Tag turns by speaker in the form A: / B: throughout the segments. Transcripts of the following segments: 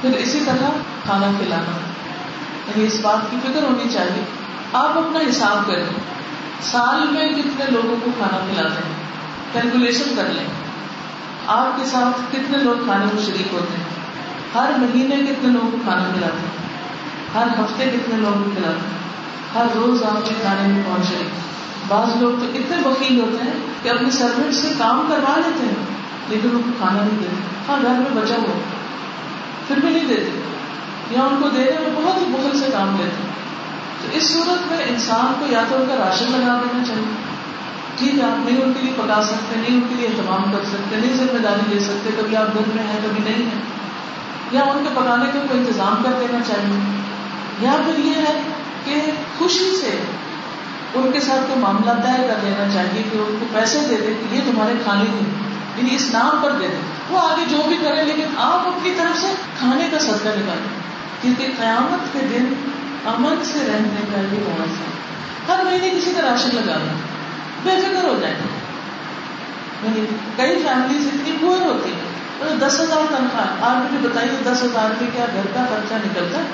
A: پھر اسی طرح کھانا کھلانا۔ یعنی اس بات کی فکر ہونی چاہیے۔ آپ اپنا حساب کریں۔ سال میں کتنے لوگوں کو کھانا کھلاتے ہیں؟ کیلکولیشن کر لیں۔ آپ کے ساتھ کتنے لوگ کھانے میں شریک ہوتے ہیں؟ ہر مہینے کتنے لوگوں کو کھانا کھلاتے ہیں؟ ہر ہفتے کتنے لوگوں کو کھلاتے ہیں؟ ہر روز آپ کے کھانے میں پہنچے بعض لوگ تو اتنے وکیل ہوتے ہیں کہ اپنے سروٹ سے کام کروا لیتے ہیں، لیکن ان کو کھانا نہیں دیتے۔ ہاں گھر میں بچا ہو پھر بھی نہیں دیتے۔ یا ان کو دینے میں بہت ہی بخل سے کام لیتے تو اس صورت میں انسان کو یا تو ان کا راشن لگا دینا چاہیے۔ ٹھیک ہے، آپ نہیں ان کے لیے پکا سکتے، نہیں ان کے لیے اہتمام کر سکتے، نہیں ذمہ داری لے سکتے، کبھی آپ گھر میں ہیں، کبھی نہیں ہیں۔ یا ان کے پکانے کا کوئی انتظام کر دینا چاہیے۔ یا پھر یہ ہے کہ خوشی سے ان کے ساتھ کوئی معاملہ طے کر لینا چاہیے کہ ان کو پیسے دے دیں کہ یہ تمہارے کھانے دیں یعنی اس نام پر دے دیں۔ وہ آگے جو بھی کرے لیکن آپ اپنی طرف سے کھانے کا صدقہ نکالیں۔ کیونکہ قیامت کے دن امن سے رہنے کا یہ بہت ہے۔ ہر مہینے کسی کا راشن لگانا بے فکر ہو جائے یعنی کئی فیملیز اتنی پور ہوتی ہیں۔ دس ہزار تنخواہ، آپ مجھے بتائیے دس ہزار میں کیا گھر کا خرچہ نکلتا ہے؟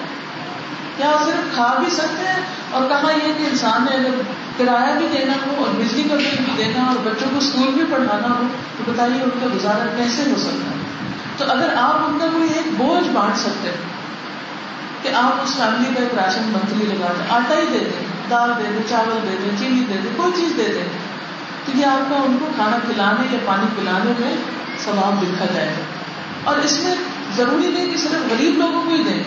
A: کیا صرف کھا بھی سکتے ہیں؟ اور کہاں یہ کہ انسان نے اگر کرایہ بھی دینا ہو اور بجلی کا بل بھی دینا اور بچوں کو اسکول بھی پڑھانا ہو، تو بتائیے ان کا گزارا کیسے ہو سکتا ہے؟ تو اگر آپ ان کا کوئی ایک بوجھ بانٹ سکتے ہیں کہ آپ اس فیملی کا ایک راشن منتھلی لگا دیں، آٹا ہی دے دیں، دال دے دیں، چاول دے دیں، چینی دے دیں، کوئی چیز دے دیں، تو یہ آپ کا ان کو کھانا کھلانے یا پانی پلانے میں ثواب لکھا جائے گا۔ اور اس میں ضروری نہیں کہ صرف غریب لوگوں کو ہی دیں۔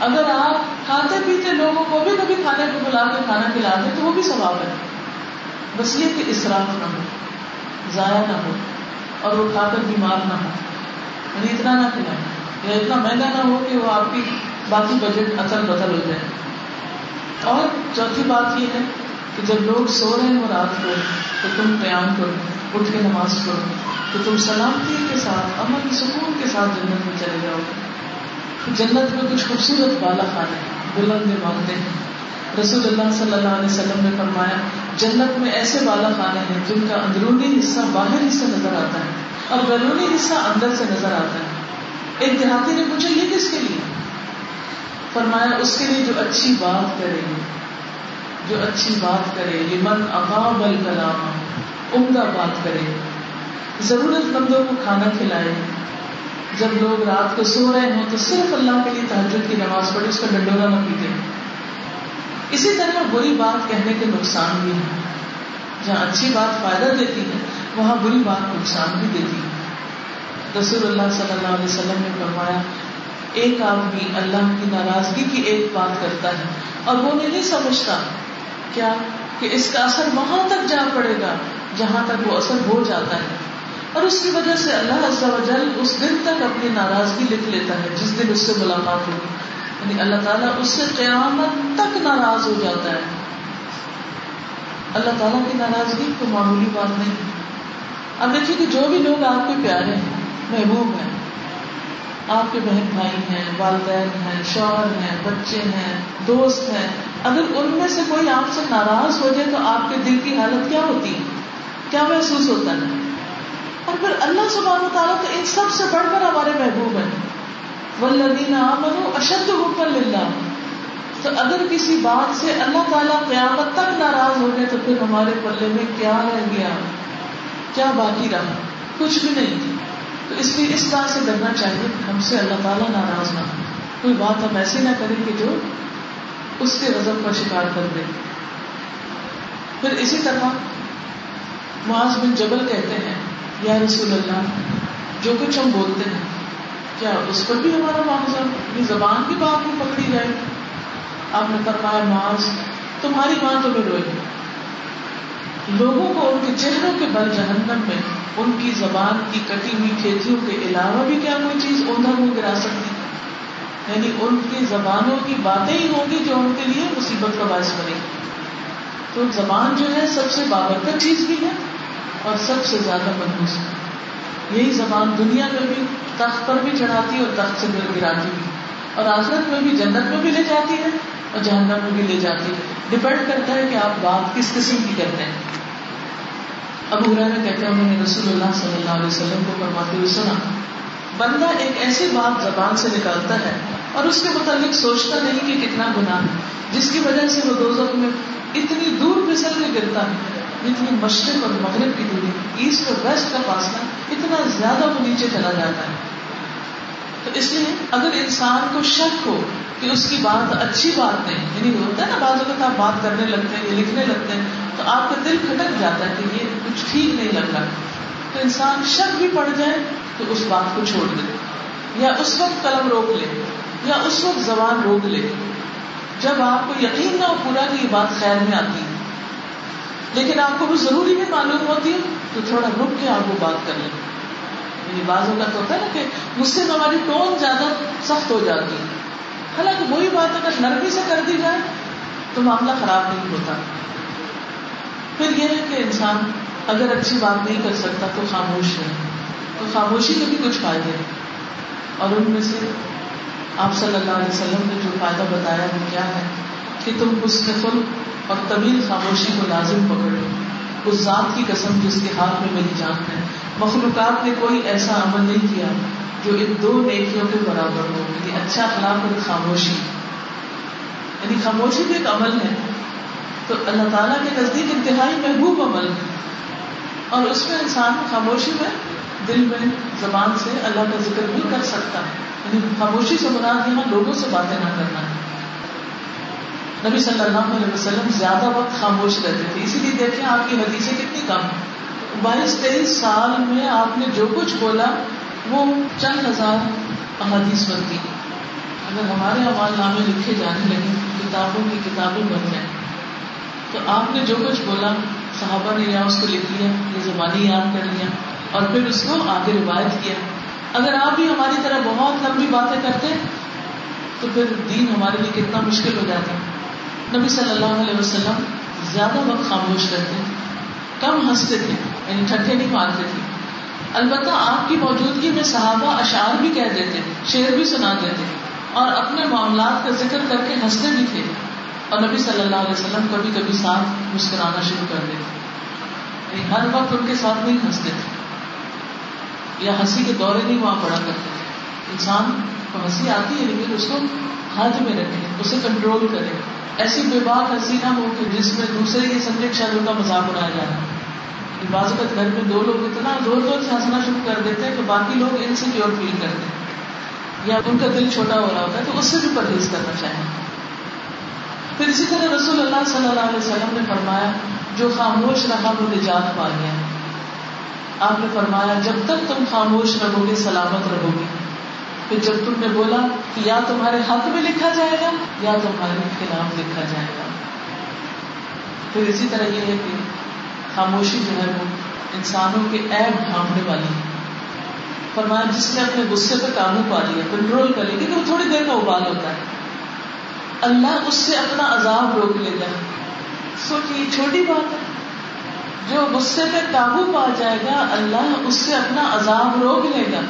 A: اگر آپ کھاتے پیتے لوگوں کو بھی کبھی کھانے کو بلا کے کھانا کھلا دیں تو وہ بھی ثواب ہے۔ بس یہ کہ اسراف نہ ہو، ضائع نہ ہو اور وہ کھا کر بیمار نہ ہو۔ یعنی اتنا نہ کھلائیں۔ یا اتنا مہنگا نہ ہو کہ وہ آپ کی باقی بجٹ اثر بدل ہو جائے۔ اور چوتھی بات یہ ہے کہ جب لوگ سو رہے ہیں وہ رات کو تو تم قیام کرو، اٹھ کے نماز پڑھو۔ تو تم سلامتی کے ساتھ امن سکون کے ساتھ جنت میں چلے جاؤ۔ گے جنت میں کچھ خوبصورت بالا خانے بلند مانگتے ہیں رسول اللہ صلی اللہ علیہ وسلم نے فرمایا، جنت میں ایسے بالا خانے ہیں جن کا اندرونی حصہ باہر سے نظر آتا ہے اور بیرونی حصہ اندر سے نظر آتا ہے۔ ایک دیہاتی نے پوچھا، یہ کس کے لیے؟ فرمایا، اس کے لیے جو اچھی بات کرے، جو اچھی بات کرے یہ من اقام الکلام، عمدہ بات کرے۔ ضرورت مندوں کو کھانا کھلائے جب لوگ رات کو سو رہے ہوں تو صرف اللہ کے لیے تحجد کی نماز پڑھے اس کا ڈنڈورا نہ پیتے اسی طرح بری بات کہنے کے نقصان بھی ہیں۔ جہاں اچھی بات فائدہ دیتی ہے، وہاں بری بات نقصان بھی دیتی ہے۔ رسول اللہ صلی اللہ علیہ وسلم نے فرمایا، ایک آدمی اللہ کی ناراضگی کی ایک بات کرتا ہے اور وہ نہیں سمجھتا کیا کہ اس کا اثر وہاں تک جا پڑے گا، جہاں تک وہ اثر ہو جاتا ہے۔ اور اس کی وجہ سے اللہ عز و جل اس دن تک اپنی ناراضگی لکھ لیتا ہے، جس دن اس سے ملاقات ہوگی۔ یعنی اللہ تعالیٰ اس سے قیامت تک ناراض ہو جاتا ہے۔ اللہ تعالیٰ کی ناراضگی تو معمولی بات نہیں۔ اب دیکھیے کہ جو بھی لوگ آپ کے پیارے ہیں، محبوب ہیں، آپ کے بہن بھائی ہیں، والدین ہیں، شوہر ہیں، بچے ہیں، دوست ہیں، اگر ان میں سے کوئی آپ سے ناراض ہو جائے تو آپ کے دل کی حالت کیا ہوتی ہے؟ کیا محسوس ہوتا ہے؟ اور پھر اللہ سبحانہ و تعالیٰ تو ان سب سے بڑھ کر ہمارے محبوب ہیں۔ والذین آمنوا اشد حبا للہ تو اگر کسی بات سے اللہ تعالیٰ قیامت تک ناراض ہو گئے تو پھر ہمارے پلے میں کیا رہ گیا؟ کیا باقی رہا؟ کچھ بھی نہیں۔ تھی تو اس لیے اس بات سے ڈرنا چاہیے کہ ہم سے اللہ تعالیٰ ناراض نہ ہو کوئی بات ہم ایسی نہ کریں کہ جو اس کے غضب کا شکار کر دے۔ پھر اسی طرح معاذ بن جبل کہتے ہیں یا رسول اللہ، جو کچھ ہم بولتے ہیں، کیا اس پر بھی ہمارا معاوضہ زبان کی بات میں پکڑی جائے؟ آپ نے فرمایا، معاذ، تمہاری ماں تمہیں روئے لوگوں کو ان کے چہروں کے بل جہنم میں، ان کی زبان کی کٹی ہوئی کھیتیوں کے علاوہ بھی کیا کوئی چیز اوندھا منہ گرا سکتی؟ یعنی ان کی زبانوں کی باتیں ہی ہوں گی جو ان کے لیے مصیبت کا باعث بنے گی۔ تو زبان جو ہے، سب سے بابرکت چیز بھی ہے۔ اور سب سے زیادہ منحوس یہی زبان دنیا میں بھی تخت پر بھی چڑھاتی اور تخت سے گراتی بھی۔ اور آخرت میں بھی، جنت میں بھی لے جاتی ہے اور جہنم میں بھی لے جاتی ہے۔ ڈپینڈ کرتا ہے کہ آپ بات کس قسم کی کرتے ہیں۔ اب ہو کہتے ہیں، انہوں نے رسول اللہ صلی اللہ علیہ وسلم کو فرماتے ہوئے سنا، بندہ ایک ایسی بات زبان سے نکالتا ہے اور اس کے متعلق سوچتا نہیں کہ کتنا گناہ ہے، جس کی وجہ سے وہ دوزخ میں اتنی دور پھسل کے گرتا ہے۔ اتنی مشرق اور مغرب کی دوری ایسٹ اور ویسٹ کا فاصلہ اتنا زیادہ وہ نیچے چلا جاتا ہے۔ تو اس لیے اگر انسان کو شک ہو کہ اس کی بات اچھی بات نہیں یعنی ہوتا ہے نا بعض اوقات آپ بات کرنے لگتے ہیں یا لکھنے لگتے ہیں، تو آپ کا دل کھٹک جاتا ہے کہ یہ کچھ ٹھیک نہیں لگ رہا۔ تو انسان شک بھی پڑ جائے تو اس بات کو چھوڑ دے۔ یا اس وقت قلم روک لے، یا اس وقت زبان روک لے۔ جب آپ کو یقین نہ ہو پورا کہ یہ بات خیر میں آتی ہے۔ لیکن آپ کو وہ ضروری بھی معلوم ہوتی ہے تو تھوڑا رک کے آپ وہ بات کر لیں۔ یعنی بعض اوقات ہوتا ہے نا کہ مجھ سے ہماری ٹون زیادہ سخت ہو جاتی ہے۔ حالانکہ وہی بات اگر نرمی سے کر دی جائے تو معاملہ خراب نہیں ہوتا۔ پھر یہ ہے کہ انسان اگر اچھی بات نہیں کر سکتا تو خاموش ہے۔ تو خاموشی کے بھی کچھ فائدے ہیں۔ اور ان میں سے آپ صلی اللہ علیہ وسلم نے جو فائدہ بتایا وہ کیا ہے؟ کہ تم حسن خلق اور طویل خاموشی کو لازم پکڑ لو اس ذات کی قسم جس کے ہاتھ میں میری جان ہے۔ مخلوقات نے کوئی ایسا عمل نہیں کیا جو ان دو نیکیوں کے برابر ہو یعنی اچھا اخلاق اور خاموشی۔ یعنی خاموشی بھی ایک عمل ہے۔ تو اللہ تعالیٰ کے نزدیک انتہائی محبوب عمل ہے۔ اور اس میں انسان خاموشی میں دل میں، زبان سے اللہ کا ذکر بھی کر سکتا ہے۔ یعنی خاموشی سے مراد یہاں لوگوں سے باتیں نہ کرنا۔ ہے نبی صلی اللہ علیہ وسلم زیادہ وقت خاموش رہتے تھے، اسی لیے دیکھیں آپ کی حدیثیں کتنی کم ہیں۔ بائیس تیئیس سال میں آپ نے جو کچھ بولا، وہ چند ہزار احادیث بنتی۔ اگر ہمارے عمال نامے لکھے جانے لگے کتابوں کی کتابیں بن جائیں۔ تو آپ نے جو کچھ بولا، صحابہ نے یا اس کو لکھ لیا، یہ زبانی یاد کر لیا اور پھر اس کو آگے روایت کیا۔ اگر آپ بھی ہماری طرح بہت لمبی باتیں کرتے، تو پھر دین ہمارے لیے کتنا مشکل ہو جاتا۔ ہے نبی صلی اللہ علیہ وسلم زیادہ وقت خاموش رہتے کم ہنستے تھے یعنی ٹھنڈے نہیں مارتے تھے۔ البتہ آپ کی موجودگی میں صحابہ اشعار بھی کہہ دیتے، شعر بھی سنا دیتے اور اپنے معاملات کا ذکر کر کے ہنستے بھی تھے۔ اور نبی صلی اللہ علیہ وسلم کبھی کبھی ساتھ مسکرانا شروع کر دیتے۔ یعنی ہر وقت ان کے ساتھ نہیں ہنستے تھے۔ یا ہنسی کے دورے نہیں وہاں پڑا کرتے تھے۔ انسان کو ہنسی آتی ہے لیکن اس کو ہاتھ میں رکھے، اسے کنٹرول کرے۔ ایسی بے بات ہنسی نہ ہو کہ جس میں دوسرے کے سبجیکٹ شاید ان کا مذاق بنایا جا رہا ہے بعض اوقات گھر میں دو لوگ اتنا زور زور سے ہنسنا شروع کر دیتے ہیں کہ باقی لوگ ان سے کیور فیل کرتے ہیں۔ یا ان کا دل چھوٹا ہو رہا ہوتا ہے تو اس سے بھی پرہیز کرنا چاہیں۔ پھر اسی طرح رسول اللہ صلی اللہ علیہ وسلم نے فرمایا، جو خاموش رہا وہ نجات پا گیا۔ آپ نے فرمایا، جب تک تم خاموش رہو گے، سلامت رہو گے۔ پھر جب تم نے بولا کہ یا تمہارے حق میں لکھا جائے گا یا تمہارے خلاف لکھا جائے گا۔ پھر اسی طرح یہ ہے کہ خاموشی جو ہے وہ انسانوں کے ایب ڈھانپنے والی ہے۔ فرمایا، جس نے اپنے غصے پہ قابو پا لیا کنٹرول کر لیا، کیونکہ وہ تھوڑی دیر کا ابال ہوتا ہے۔ اللہ اس سے اپنا عذاب روک لیتا ہے۔ سوچ یہ چھوٹی بات ہے۔ جو غصے پہ قابو پا جائے گا، اللہ اس سے اپنا عذاب روک لے گا۔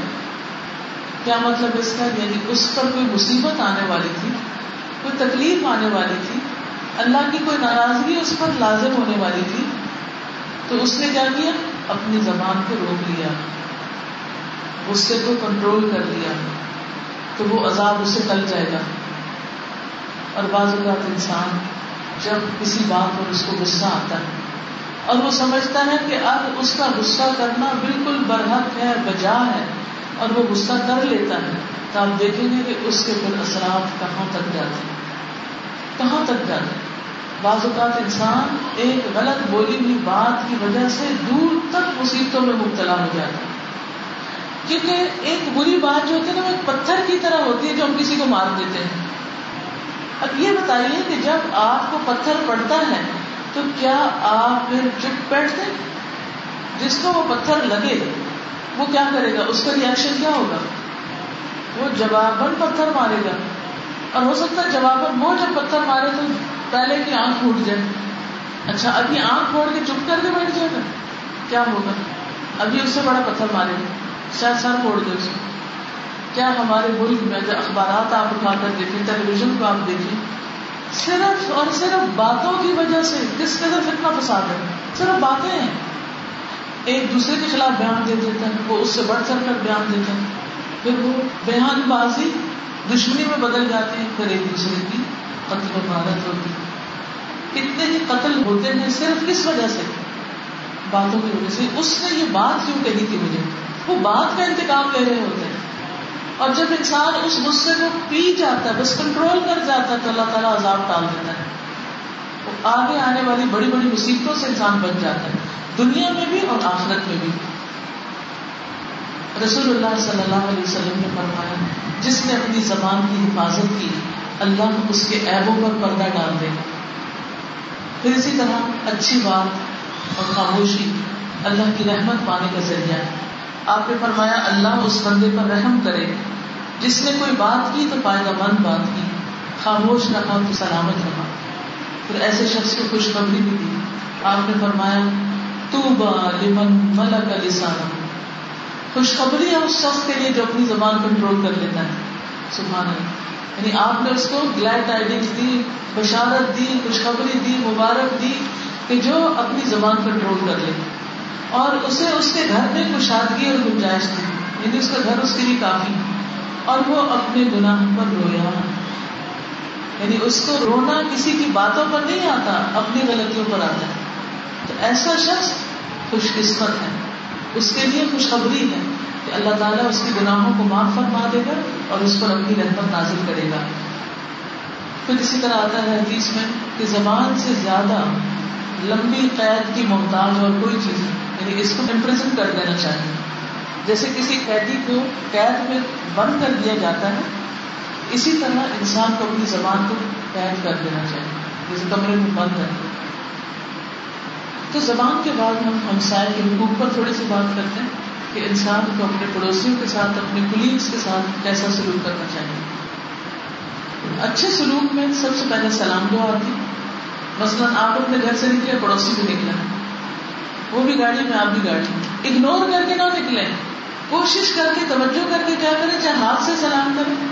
A: کیا مطلب اس کا؟ یعنی اس پر کوئی مصیبت آنے والی تھی، کوئی تکلیف آنے والی تھی، اللہ کی کوئی ناراضگی اس پر لازم ہونے والی تھی، تو اس نے کیا کیا؟ اپنی زبان کو روک لیا غصے کو کنٹرول کر لیا، تو وہ عذاب اسے ٹل جائے گا۔ اور بعض اوقات انسان جب کسی بات پر اس کو غصہ آتا ہے اور وہ سمجھتا ہے کہ اب اس کا غصہ کرنا بالکل برحق ہے، بجا ہے اور وہ غصہ کر لیتا ہے تو آپ دیکھیں گے کہ اس کے پھر اثرات کہاں تک جاتے ہیں۔ کہاں تک جاتے ہیں؟ بعض اوقات انسان ایک غلط بولی ہوئی بات کی وجہ سے دور تک مصیبتوں میں مبتلا ہو جاتا ہے۔ کیونکہ ایک بری بات جو ہوتی ہے نا، وہ ایک پتھر کی طرح ہوتی ہے جو ہم کسی کو مار دیتے ہیں۔ اب یہ بتائیے کہ جب آپ کو پتھر پڑتا ہے تو کیا آپ پھر چپ بیٹھتے جس کو وہ پتھر لگے وہ کیا کرے گا؟ اس کا ریئیکشن کیا ہوگا؟ وہ جواباً پتھر مارے گا۔ اور ہو سکتا ہے جواباً وہ جب پتھر مارے تو پہلے کی آنکھ پھوٹ جائے۔ اچھا ابھی آنکھ پھوڑ کے چپ کر کے بیٹھ جائے گا؟ کیا ہوگا؟ ابھی اس سے بڑا پتھر مارے گا۔ شاید سر پھوڑ دے اس کو۔ کیا ہمارے ملک میں جو اخبارات آپ اٹھا کر دیکھیں ٹیلی ویژن کو آپ دیکھیں، صرف اور صرف باتوں کی وجہ سے کس قدر اتنا فساد ہے؟ صرف باتیں ہیں۔ ایک دوسرے کے خلاف بیان دے دیتا ہے وہ اس سے بڑھ چڑھ کر بیان دیتا ہے پھر وہ بیان بازی دشمنی میں بدل جاتے ہیں، پھر ایک دوسرے کی قتل و مہارت ہوتی کتنے ہی قتل ہوتے ہیں صرف کس وجہ سے۔ باتوں کی وجہ سے۔ اس نے یہ بات کیوں کہی تھی مجھے؟ وہ بات کا انتقام لے رہے ہوتے ہیں۔ اور جب انسان اس غصے کو پی جاتا ہے، بس کنٹرول کر جاتا ہے، تو اللہ تعالیٰ عذاب ٹال دیتا ہے۔ آگے آنے والی بڑی بڑی مصیبتوں سے انسان بچ جاتا ہے، دنیا میں بھی اور آخرت میں بھی۔ رسول اللہ صلی اللہ علیہ وسلم نے فرمایا، جس نے اپنی زبان کی حفاظت کی، اللہ اس کے ایبوں پر پردہ ڈال دے۔ پھر اسی طرح اچھی بات اور خاموشی اللہ کی رحمت پانے کا ذریعہ ہے۔ آپ نے فرمایا، اللہ اس بندے پر رحم کرے۔ جس نے کوئی بات کی تو فائدہ مند بات کی۔ خاموش رہا تو سلامت رہا۔ پھر ایسے شخص کو خوشخبری بھی دی۔ آپ نے فرمایا تو لمن ملک لسان خوشخبری ہے اس شخص کے لیے جو اپنی زبان کنٹرول کر لیتا ہے۔ سبحان اللہ۔ یعنی آپ نے اس کو گلیڈ ٹائڈنگ دی، بشارت دی خوشخبری دی، مبارک دی کہ جو اپنی زبان کنٹرول کر لے۔ اور اسے اس کے گھر میں کشادگی اور گنجائش تھی یعنی اس کا گھر اس کے لیے کافی۔ اور وہ اپنے گناہ پر رویا۔ یعنی اس کو رونا کسی کی باتوں پر نہیں آتا، اپنی غلطیوں پر آتا ہے۔ تو ایسا شخص خوش قسمت ہے۔ اس کے لیے خوشخبری ہے کہ اللہ تعالیٰ اس کے گناہوں کو معاف فرما دے گا اور اس پر اپنی رحمت نازل کرے گا۔ پھر اسی طرح آتا ہے حدیث میں کہ زبان سے زیادہ لمبی قید کی محتاج اور کوئی چیز یعنی اس کو امپریزن کر دینا چاہیے۔ جیسے کسی قیدی کو قید میں بند کر دیا جاتا ہے اسی طرح انسان کو اپنی زبان کو قید کر دینا چاہیے، جیسے کمرے میں بند ہے۔ تو زبان کے بعد ہم ہمسائے کے حقوق پر تھوڑی سی بات کرتے ہیں کہ انسان کو اپنے پڑوسیوں کے ساتھ، اپنے کلیگس کے ساتھ کیسا سلوک کرنا چاہیے۔ اچھے سلوک میں سب سے پہلے سلام دعا آتی مثلاً آپ اپنے گھر سے نکلے، پڑوسی بھی نکلا۔ وہ بھی گاڑی میں، آپ بھی گاڑی اگنور کر کے نہ نکلے کوشش کر کے، توجہ کر کے کیا کریں، چاہے ہاتھ سے سلام کریں۔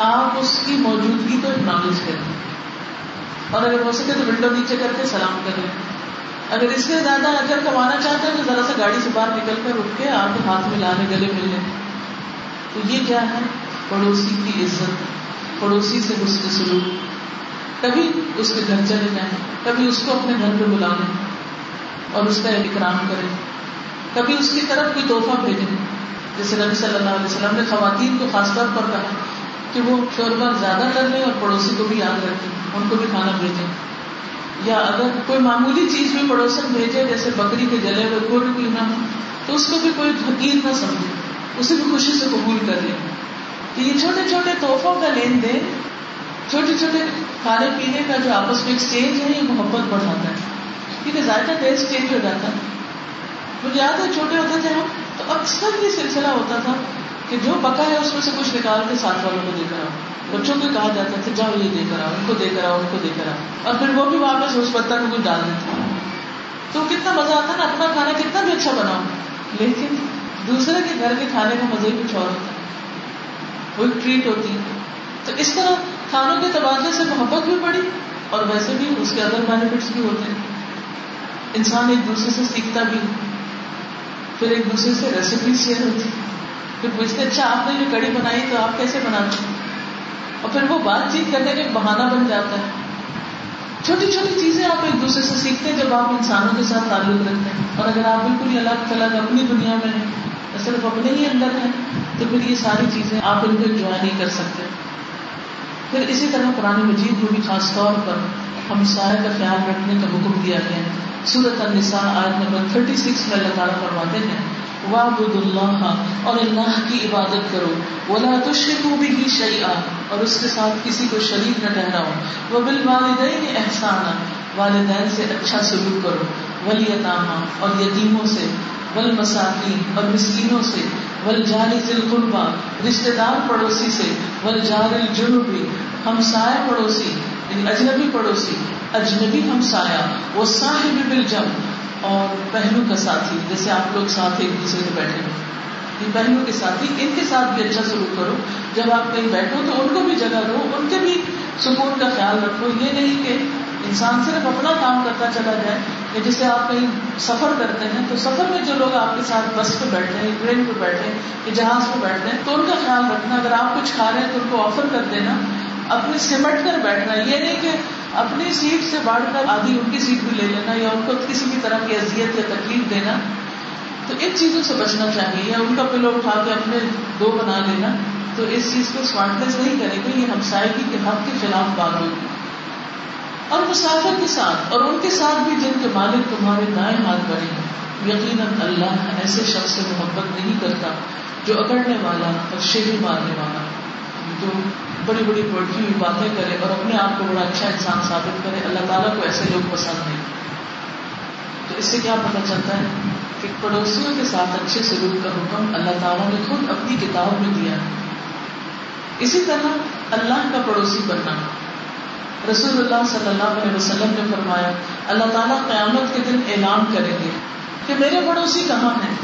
A: آپ اس کی موجودگی کو اکنالج کریں۔ اور اگر ہو سکے تو ونڈو نیچے کر کے سلام کریں اگر اس سے زیادہ اگر کمانا چاہتے ہیں تو ذرا سا گاڑی سے باہر نکل کر اٹھ کے آپ کے ہاتھ میں لانے گلے ملنے تو یہ کیا ہے؟ پڑوسی کی عزت، پڑوسی سے اس کے سلوک کبھی اس کے گھر چلے جائیں، کبھی اس کو اپنے گھر پہ بلا لیں اور اس کا احترام کرے کبھی اس کی طرف کوئی تحفہ بھیجے جیسے نبی صلی اللہ علیہ وسلم نے خواتین کو خاص طور پر کہا کہ وہ شوربہ زیادہ کر لیں اور پڑوسی کو بھی یاد رکھیں ان کو بھی کھانا بھیجیں۔ یا اگر کوئی معمولی چیز بھی پڑوسن بھیجے، جیسے بکری کے جلے ہوئے گڑ بھی نہ ہو، تو اس کو بھی کوئی حقیر نہ سمجھے۔ اسے بھی خوشی سے قبول کر لیں کہ یہ چھوٹے چھوٹے تحفوں کا لین دین، چھوٹے چھوٹے کھانے پینے کا جو آپس میں ایکسچینج ہے، یہ محبت بڑھاتا ہے۔ کیونکہ ذائقہ ٹیسٹ چینج ہو جاتا ہے۔ مجھے یاد ہے، چھوٹے ہوتے تھے ہم، تو اکثر یہ سلسلہ ہوتا تھا کہ جو پکا ہے اس میں سے کچھ نکال کے ساتھ والوں کو دے کر آؤ۔ بچوں کو کہا جاتا تھا جاؤ یہ دے کر آؤ، ان کو دے کر آؤ، ان کو دے کر آؤ۔ اور پھر وہ بھی واپس اس برتن میں کچھ ڈال دیتے تو کتنا مزہ آتا نا، اپنا کھانا کتنا بھی اچھا بناؤ۔ لیکن دوسرے کے گھر کے کھانے کا مزہ ہی کچھ اور ہوتا ہے۔ وہ ایک ٹریٹ ہوتی ہے۔ تو اس طرح کھانوں کے تبادلے سے محبت بھی بڑی اور ویسے بھی اس کے ادر بینیفٹس بھی ہوتے ہیں۔ انسان ایک دوسرے سے سیکھتا بھی پھر ایک دوسرے سے ریسیپی شیئر ہوتی پھر پوچھتے اچھا آپ نے جو کڑی بنائی تو آپ کیسے بناتے ہیں اور پھر وہ بات چیت کرنے کا ایک بہانہ بن جاتا ہے۔ چھوٹی چھوٹی چیزیں آپ ایک دوسرے سے سیکھتے ہیں، جب آپ انسانوں کے ساتھ تعلق رکھتے ہیں۔ اور اگر آپ بالکل ہی الگ تھلگ اپنی دنیا میں ہیں صرف اپنے ہی اندر ہیں، تو پھر یہ ساری چیزیں آپ ان کو انجوائے نہیں کر سکتے۔ پھر اسی طرح قرآن مجید میں بھی خاص طور پر ہم سارے کا خیال رکھنے کا حکم دیا گیا ہے۔ سورت النساء آیت نمبر 36 میں اللہ تعالیٰ فرماتے ہیں وعبد اللہ اور اللہ کی عبادت کرو۔ ولا تشرکو به شیئا اور اس کے ساتھ کسی کو شریک نہ ٹھہراؤ۔ وبالوالدین احسانا والدین سے اچھا سلوک کرو۔ ولیتاما اور یتیموں سے۔ والمساکین اور مسکینوں سے۔ والجار ذی القربى رشتہ دار پڑوسی سے۔ والجار الجنبی ہمسائے پڑوسی۔ یعنی اجنبی پڑوسی۔ اجنبی ہمسایہ وہ صاحب بل اور پہلو کا ساتھی، جیسے آپ لوگ ساتھ ایک دوسرے میں بیٹھے ہو ان پہلو کے ساتھی، ان کے ساتھ بھی اچھا سلوک کرو۔ جب آپ کہیں بیٹھو تو ان کو بھی جگہ دو، ان کے بھی سکون کا خیال رکھو۔ یہ نہیں کہ انسان صرف اپنا کام کرتا چلا جائے یا جسے آپ کہیں سفر کرتے ہیں، تو سفر میں جو لوگ آپ کے ساتھ بس پہ بیٹھے ہیں، ٹرین پہ بیٹھے ہیں، یا جہاز پہ بیٹھے ہیں، تو ان کا خیال رکھنا، اگر آپ کچھ کھا رہے ہیں تو ان کو آفر کر دینا اپنی سمٹ کر بیٹھنا۔ یہ نہیں کہ اپنی سیٹ سے بڑھ کر آدھی ان کی سیٹ بھی لے لینا یا ان کو کسی بھی طرح کی اذیت یا تکلیف دینا، تو ان چیزوں سے بچنا چاہیے یا ان کا پلو اٹھا کے اپنے دو بنا لینا، تو اس چیز کو اسمارٹنیس نہیں کرے گی یہ ہمسائیگی کے حق کے خلاف بات ہوگی۔ اور مسافر کے ساتھ، اور ان کے ساتھ بھی جن کے مالک تمہارے دائیں ہاتھ بڑے ہیں، یقیناً اللہ ایسے شخص سے محبت نہیں کرتا جو اکڑنے والا اور شیری مارنے والا جو بڑی بڑی بڑھی ہوئی باتیں کرے اور اپنے آپ کو بڑا اچھا انسان ثابت کرے، اللہ تعالیٰ کو ایسے لوگ پسند نہیں۔ تو اس سے کیا پتا چلتا ہے کہ پڑوسیوں کے ساتھ اچھے سلوک کا حکم اللہ تعالیٰ نے خود اپنی کتاب میں دیا ہے۔ اسی طرح اللہ کا پڑوسی بننا۔ رسول اللہ صلی اللہ علیہ وسلم نے فرمایا، اللہ تعالیٰ قیامت کے دن اعلان کریں گے کہ میرے پڑوسی کہاں ہیں؟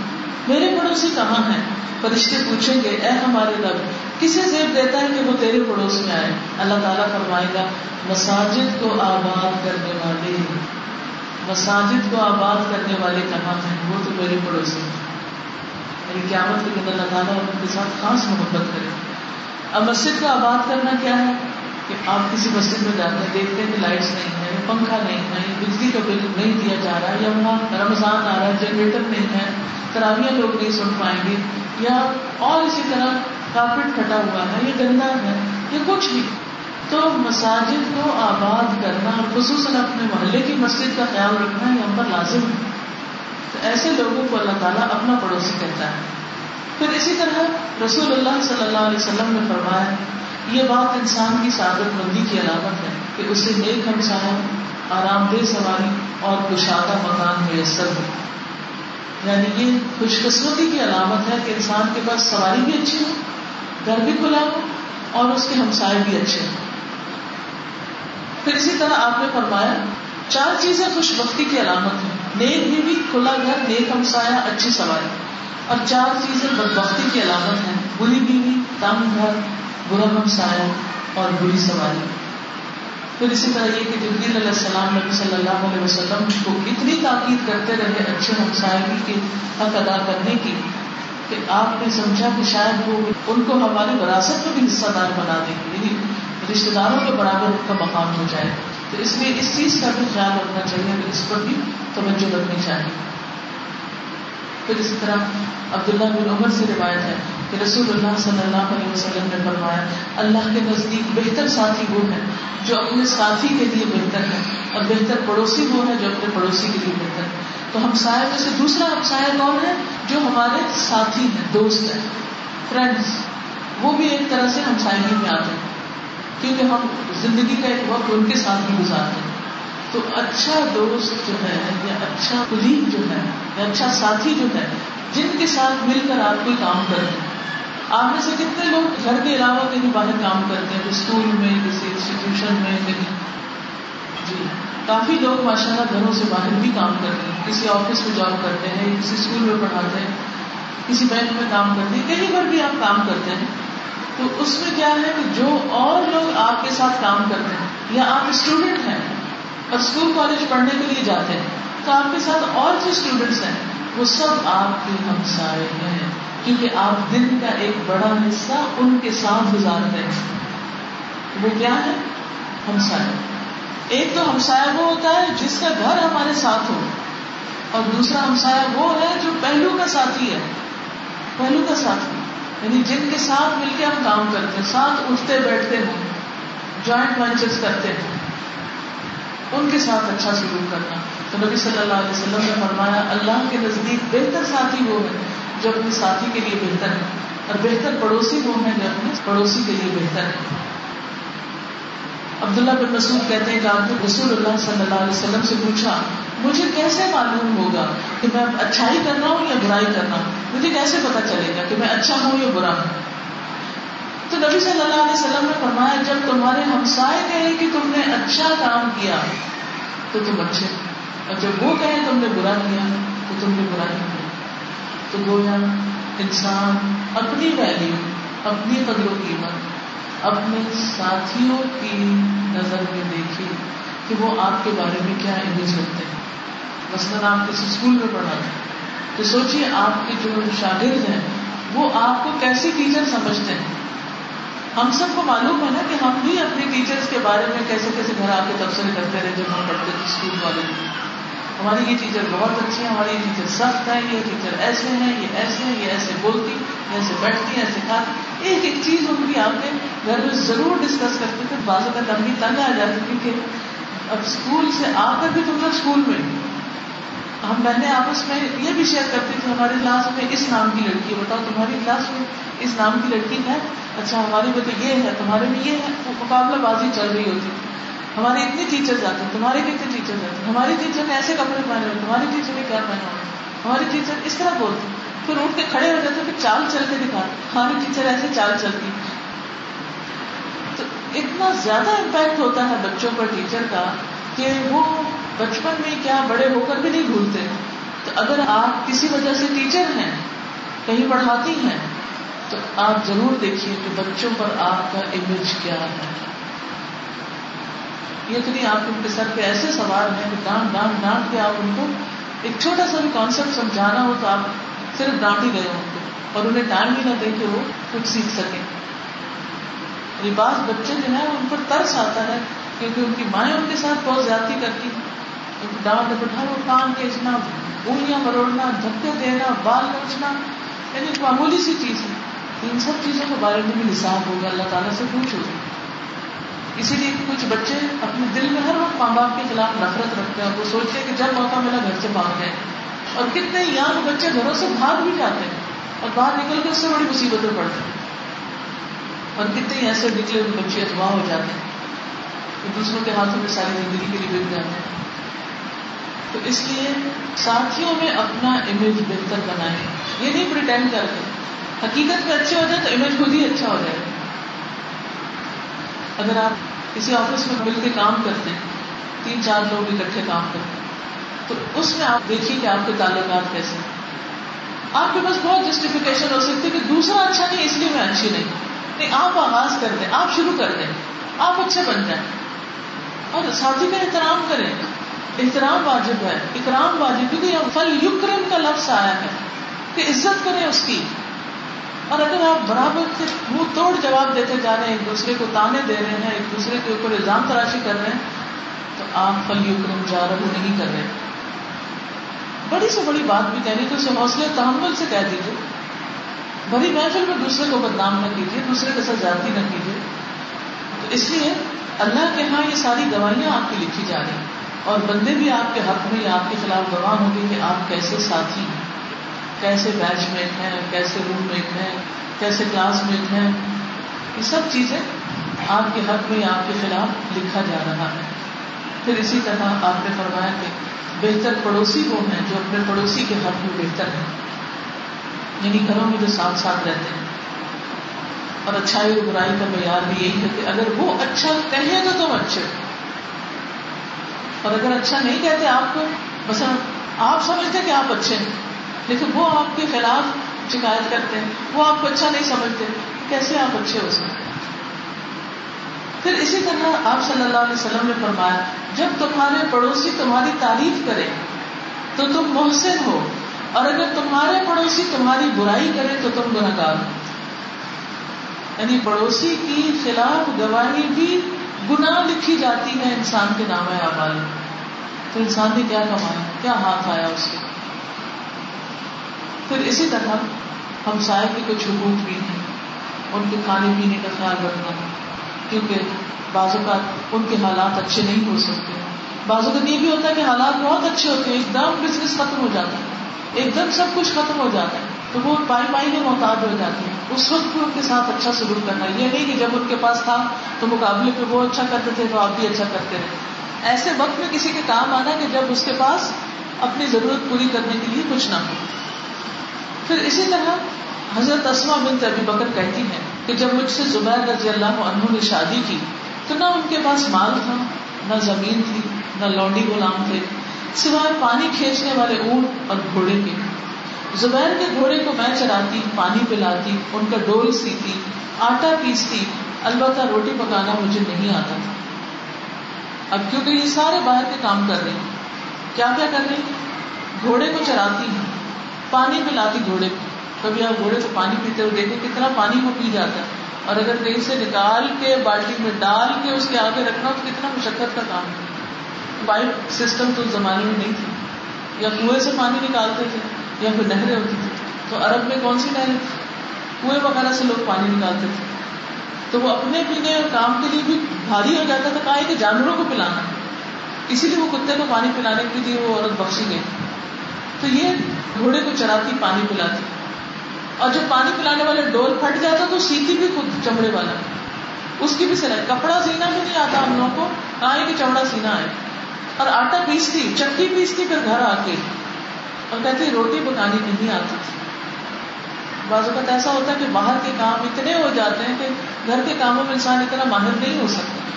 A: میرے پڑوسی کہاں ہیں؟ فرشتے پوچھیں گے، اے ہمارے رب کسے زیب دیتا ہے کہ وہ تیرے پڑوس میں آئے؟ اللہ تعالیٰ فرمائے گا، مساجد کو آباد کرنے والے، مساجد کو آباد کرنے والے کہاں ہیں؟ وہ تو میرے پڑوسی ہیں۔ یعنی قیامت کے دن اللہ تعالیٰ ان کے ساتھ خاص محبت کرے۔ اب مسجد کو آباد کرنا کیا ہے؟ کہ آپ کسی مسجد میں جاتے ہیں، دیکھتے ہیں کہ لائٹس نہیں ہے پنکھا نہیں ہے بجلی کا بل نہیں دیا جا رہا ہے، یا وہاں رمضان آ رہا ہے جنریٹر نہیں ہے، تراویاں لوگ نہیں سن پائیں گے، یا اور اسی طرح کارپیٹ پھٹا ہوا ہے، یہ گندا ہے، یہ کچھ بھی۔ تو مساجد کو آباد کرنا اور خصوصاً اپنے محلے کی مسجد کا خیال رکھنا یہ ہم پر لازم ہے۔ تو ایسے لوگوں کو اللہ تعالیٰ اپنا پڑوسی کہتا ہے۔ پھر اسی طرح رسول اللہ صلی اللہ علیہ وسلم نے فرمایا، یہ بات انسان کی سعادت مندی کی علامت ہے کہ اسے نیک ہمسایا آرام دہ سواری اور کشادہ مکان میسر ہو۔ یعنی یہ خوش قسمتی کی علامت ہے کہ انسان کے پاس سواری بھی اچھی ہو، گھر بھی کھلا ہو اور اس کے ہمسائے بھی اچھے ہوں۔ پھر اسی طرح آپ نے فرمایا، چار چیزیں خوش بختی کی علامت ہیں۔ نیک بیوی، کھلا گھر، نیک ہمسایا اچھی سواری۔ اور چار چیزیں بدبختی کی علامت ہیں۔ بری بیوی، تنگ گھر، برا ہمسایا اور بری سواری۔ پھر اسی طرح یہ کہ جبریل علیہ السلام، نبی صلی اللہ علیہ وسلم کو اتنی تاکید کرتے رہے اچھے ہمسائے کی حق ادا کرنے کی کہ آپ نے سمجھا کہ شاید وہ ان کو ہماری وراثت میں بھی حصہ دار بنا دیں گے یعنی رشتے داروں کے برابر ان کا مقام ہو جائے۔ تو اس لیے اس چیز کا بھی خیال رکھنا چاہیے اس پر بھی توجہ رکھنی چاہیے۔ پھر اسی طرح عبداللہ بن عمر سے روایت ہے کہ رسول اللہ صلی اللہ علیہ وسلم نے فرمایا، اللہ کے نزدیک بہتر ساتھی وہ ہے جو اپنے ساتھی کے لیے بہتر ہے اور بہتر پڑوسی وہ ہے جو اپنے پڑوسی کے لیے بہتر ہے تو ہمسائے میں سے دوسرا ہمسایہ کون ہے جو ہمارے ساتھی ہیں، دوست ہیں فرینڈس وہ بھی ایک طرح سے ہمسائے میں آتے ہیں، کیونکہ ہم زندگی کا ایک وقت ان کے ساتھ بھی گزارتے ہیں۔ تو اچھا دوست جو ہے یا اچھا کلیگ جو ہے یا اچھا ساتھی جو ہے، جن کے ساتھ مل کر آپ کوئی کام کرتے ہیں آپ میں سے کتنے لوگ گھر کے علاوہ کہیں باہر کام کرتے ہیں اسکول میں کسی انسٹیٹیوشن میں، کہیں؟ جی کافی لوگ ماشاء اللہ گھروں سے باہر بھی کام کرتے ہیں، کسی آفس میں جاب کرتے ہیں، کسی اسکول میں پڑھاتے ہیں، کسی بینک میں کام کرتے ہیں، کہیں پر بھی آپ کام کرتے ہیں، تو اس میں کیا ہے کہ جو اور لوگ آپ کے ساتھ کام کرتے ہیں، یا آپ اسٹوڈینٹ ہیں اور اسکول کالج پڑھنے کے لیے جاتے ہیں، تو آپ کے ساتھ اور جو اسٹوڈینٹس ہیں، وہ سب آپ کے ہمسائے ہیں۔ کیونکہ آپ دن کا ایک بڑا حصہ ان کے ساتھ گزارتے ہیں۔ وہ کیا ہے؟ ہمسائے ایک تو ہمسایہ وہ ہوتا ہے جس کا گھر ہمارے ساتھ ہو، اور دوسرا ہمسایہ وہ ہے جو پہلو کا ساتھی ہے۔ پہلو کا ساتھی۔ یعنی جن کے ساتھ مل کے ہم کام کرتے ہیں، ساتھ اٹھتے بیٹھتے ہیں جوائنٹ وینچرس کرتے ہیں۔ ان کے ساتھ اچھا سلوک کرنا۔ تو نبی صلی اللہ علیہ وسلم نے فرمایا، اللہ کے نزدیک بہتر ساتھی وہ ہے۔ جو اپنے ساتھی کے لیے بہتر ہے۔ اور بہتر پڑوسی وہ ہے جو اپنے پڑوسی کے لیے بہتر ہے۔ عبداللہ بن مسعود کہتے ہیں کہ آپ نے رسول اللہ صلی اللہ علیہ وسلم سے پوچھا، مجھے کیسے معلوم ہوگا کہ میں اچھائی کر رہا ہوں یا برائی کر رہا ہوں؟ مجھے کیسے پتا چلے گا کہ میں اچھا ہوں یا برا ہوں؟ تو نبی صلی اللہ علیہ وسلم نے فرمایا، جب تمہارے ہمسائے کہیں کہ تم نے اچھا کام کیا، تو تم اچھے اور جب وہ کہیں تم نے برا کیا، تو تم نے برا نہیں کیا۔ تو گویا انسان اپنی ویلو اپنی قدر و قیمت، اپنے ساتھیوں کی نظر میں دیکھے کہ وہ آپ کے بارے میں کیا امیج رکھتے ہیں۔ مثلاً آپ کسی اسکول میں پڑھاتے ہیں، تو سوچیے آپ کے جو شاگرد ہیں، وہ آپ کو کیسی ٹیچر سمجھتے ہیں؟ ہم سب کو معلوم ہے نا کہ ہم بھی اپنے ٹیچرس کے بارے میں کیسے کیسے گھر آ کے تبصرے کرتے رہے جب ہم پڑھتے تھے اسکول کالج میں ہماری یہ ٹیچر بہت اچھی ہے ہماری یہ ٹیچر سخت ہے یہ ٹیچر ایسے ہیں، یہ ایسے ہیں، یہ ایسے بولتی ایسے بیٹھتی ایسے کھاتی۔ ایک ایک چیز ان کی آپ کے گھر میں ضرور ڈسکس کرتے تھے بعض اگر لمبی تنگ آ جاتی کیونکہ اب اسکول سے آ کر بھی تم لوگ اسکول میں ہم بہنیں آپس میں یہ بھی شیئر کرتی تھی ہماری کلاس میں اس نام کی لڑکی ہے بتاؤ تمہاری کلاس میں اس نام کی لڑکی ہے؟ اچھا ہماری میں تو یہ ہے، تمہارے میں یہ ہے مقابلہ بازی چل رہی ہوتی۔ ہماری اتنی ٹیچر آتے ہیں، تمہارے کتنے ٹیچر آتے ہیں ہماری ٹیچر نے ایسے کپڑے پہنے ہوئے تمہاری ٹیچر نے کیا پہنا ہوا ہماری ٹیچر اس طرح بولتی پھر اٹھ کے کھڑے ہو جاتے پھر چال چل کے دکھاتے ہماری ہاں، ٹیچر ایسے چال چلتی تو اتنا زیادہ امپیکٹ ہوتا ہے بچوں پر ٹیچر کا کہ وہ بچپن میں کیا بڑے ہو کر بھی نہیں بھولتے۔ تو اگر آپ کسی وجہ سے ٹیچر ہیں، کہیں پڑھاتی ہیں، تو آپ ضرور دیکھیے کہ بچوں پر آپ کا امیج کیا ہے۔ یہ تو نہیں، آپ ان کے سر پہ ایسے سوال ہیں کہ ڈانٹ ڈانٹ ڈانٹ کے آپ ان کو ایک چھوٹا سا بھی کانسیپٹ سمجھانا ہو تو آپ صرف ڈانٹ ہی گئے ان کو اور انہیں ٹائم بھی نہ دے کہ وہ کچھ سیکھ سکیں۔ بعض بچے جو ہیں ان پر ترس آتا ہے کیونکہ ان کی مائیں ان کے ساتھ بہت زیادتی کرتی ڈانٹ بٹھا وہ کام کھینچنا انگلیاں مروڑنا، دھکے دینا، بال نوچنا یعنی معمولی سی چیز ہے۔ ان سب چیزوں کے بارے میں بھی حساب ہوگا، اللہ تعالیٰ سے پوچھو۔ اسی لیے کچھ بچے اپنے دل میں ہر وقت ماں باپ کے خلاف نفرت رکھتے ہیں اور وہ سوچتے ہیں کہ جب موقع ملا گھر سے بھاگ جائیں اور کتنے یانگ بچے گھروں سے بھاگ بھی جاتے ہیں اور باہر نکل کے اس سے بڑی مصیبتیں پڑتی ہیں۔ اور کتنے ایسے نکلے ہوئے بچے اخواہ ہو جاتے ہیں کہ دوسروں کے ہاتھوں میں ساری زندگی کے لیے بک جاتے ہیں۔ تو اس لیے ساتھیوں میں اپنا امیج بہتر بنائے یہ نہیں پریٹینڈ کرتے، حقیقت میں اچھے ہو جائے تو امیج خود ہی اچھا ہو جائے۔ اگر آپ کسی آفس میں مل کے کام کرتے ہیں، تین چار لوگ اکٹھے کام کرتے ہیں، تو اس میں آپ دیکھیے کہ آپ کے تعلقات کیسے ہیں۔ آپ کے پاس بہت جسٹیفیکیشن ہو سکتی ہے کہ دوسرا اچھا نہیں، اس لیے میں اچھی نہیں۔ نہیں، آپ آغاز کر دیں، آپ شروع کر دیں، آپ اچھے بن جائیں۔ اور ساتھی کا احترام کریں۔ احترام واجب ہے، اکرام واجب کیونکہ فل یکرم کا لفظ آیا ہے کہ عزت کریں اس کی۔ اور اگر آپ برابر سے منہ توڑ جواب دیتے جا رہے ہیں، ایک دوسرے کو تانے دے رہے ہیں، ایک دوسرے کے اوپر الزام تراشی کر رہے ہیں، تو آپ فل یکرم جا رہے نہیں کر رہے۔ بڑی سے بڑی بات بھی کہنی تو اسے حوصلے تحمل سے کہہ دیجیے بڑی محفل میں دوسرے کو بدنام نہ کیجیے دوسرے کے ساتھ جاتی نہ کیجیے تو اس لیے اللہ کے ہاں یہ ساری گواہیاں آپ کی لکھی جا رہی ہیں۔ اور بندے بھی آپ کے حق میں یا آپ کے خلاف گواہ ہوں گے کہ آپ کیسے ساتھی ہیں۔ کیسے بیچ میٹ ہیں، کیسے روم میٹ ہیں، کیسے کلاس میٹ ہیں؟ یہ سب چیزیں آپ کے حق میں، آپ کے خلاف لکھا جا رہا ہے۔ پھر اسی طرح آپ نے فرمایا کہ بہتر پڑوسی وہ ہیں جو اپنے پڑوسی کے حق میں بہتر ہیں۔ یعنی گھروں میں جو ساتھ ساتھ رہتے ہیں۔ اور اچھائی اور برائی کا معیار بھی یہی ہے کہ اگر وہ اچھا کہیں تو تم اچھے۔ اور اگر اچھا نہیں کہتے آپ کو بس آپ سمجھتے کہ آپ اچھے ہیں۔ لیکن وہ آپ کے خلاف شکایت کرتے ہیں، وہ آپ کو اچھا نہیں سمجھتے، کیسے آپ اچھے ہو سکتے؟ پھر اسی طرح آپ صلی اللہ علیہ وسلم نے فرمایا، جب تمہارے پڑوسی تمہاری تعریف کرے تو تم محسن ہو، اور اگر تمہارے پڑوسی تمہاری برائی کرے تو تم گناہ ہو۔ یعنی پڑوسی کی خلاف گواہی بھی گناہ لکھی جاتی ہے انسان کے نام اعمال تو انسان نے کیا کمایا؟ کیا ہاتھ آیا اس کے؟ پھر اسی طرح ہمسائے کے کچھ حقوق بھی ہیں، ان کے کھانے پینے کا خیال رکھنا، کیونکہ بعض اوقات ان کے حالات اچھے نہیں ہو سکتے۔ بعض اوقات یہ بھی ہوتا ہے کہ حالات بہت اچھے ہوتے ہیں، ایک دم بزنس ختم ہو جاتا ہے، ایک دم سب کچھ ختم ہو جاتا ہے، تو وہ پائی پائی میں محتاج ہو جاتی ہے اس وقت بھی ان کے ساتھ اچھا سلوک کرنا، یہ نہیں کہ جب ان کے پاس تھا تو مقابلے پہ وہ اچھا کرتے تھے، تو آپ بھی اچھا کرتے رہے۔ ایسے وقت میں کسی کے کام آنا کہ جب اس کے پاس اپنی ضرورت پوری کرنے کے لیے کچھ نہ ہو۔ پھر اسی طرح حضرت اسما بن ابی بکر کہتی ہیں کہ جب مجھ سے زبیر رضی اللہ عنہ نے شادی کی تو نہ ان کے پاس مال تھا، نہ زمین تھی، نہ لونڈی غلام تھے، سوائے پانی کھینچنے والے اونٹ اور گھوڑے کے۔ زبیر کے گھوڑے کو میں چراتی، پانی پلاتی، ان کا ڈول سیتی، آٹا پیستی، البتہ روٹی پکانا مجھے نہیں آتا۔ تھا اب کیونکہ یہ سارے باہر کے کام کر رہے ہیں، کیا کیا کر رہے ہیں؟ گھوڑے کو چراتی ہیں۔ پانی پلاتی گھوڑے کو۔ کبھی آپ گھوڑے کو پانی پیتے ہوئے دیکھیں کتنا پانی کو پی جاتا ہے۔ اور اگر کہیں سے نکال کے بالٹی میں ڈال کے اس کے آگے رکھنا تو کتنا مشقت کا کام ہے۔ پائپ سسٹم تو اس زمانے میں نہیں تھی یا کنویں سے پانی نکالتے تھے یا پھر نہریں ہوتی تھی تو عرب میں کون سی نہریں تھی کنویں وغیرہ سے لوگ پانی نکالتے تھے۔ تو وہ اپنے پینے اور کام کے لیے بھی بھاری ہو جاتا تھا۔ کہا کہ جانوروں کو پلانا۔ اسی لیے وہ کتے کو پانی پلانے کے لیے وہ عورت بخشی گئی۔ تو یہ گھوڑے کو چراتی پانی پلاتی۔ اور جب پانی پلانے والے ڈول پھٹ جاتا تو سیتی بھی خود چمڑے والا۔ اس کی بھی سلائی کپڑا سینا بھی نہیں آتا ہم لوگوں کو۔ کہاں کہ چمڑا سینا ہے؟ اور آٹا پیستی چکی پیستی پھر گھر آ کے۔ اور کہتی روٹی پکانی نہیں آتی تھی۔ بعض اوقات ایسا ہوتا ہے کہ باہر کے کام اتنے ہو جاتے ہیں کہ گھر کے کاموں میں انسان اتنا ماہر نہیں ہو سکتا۔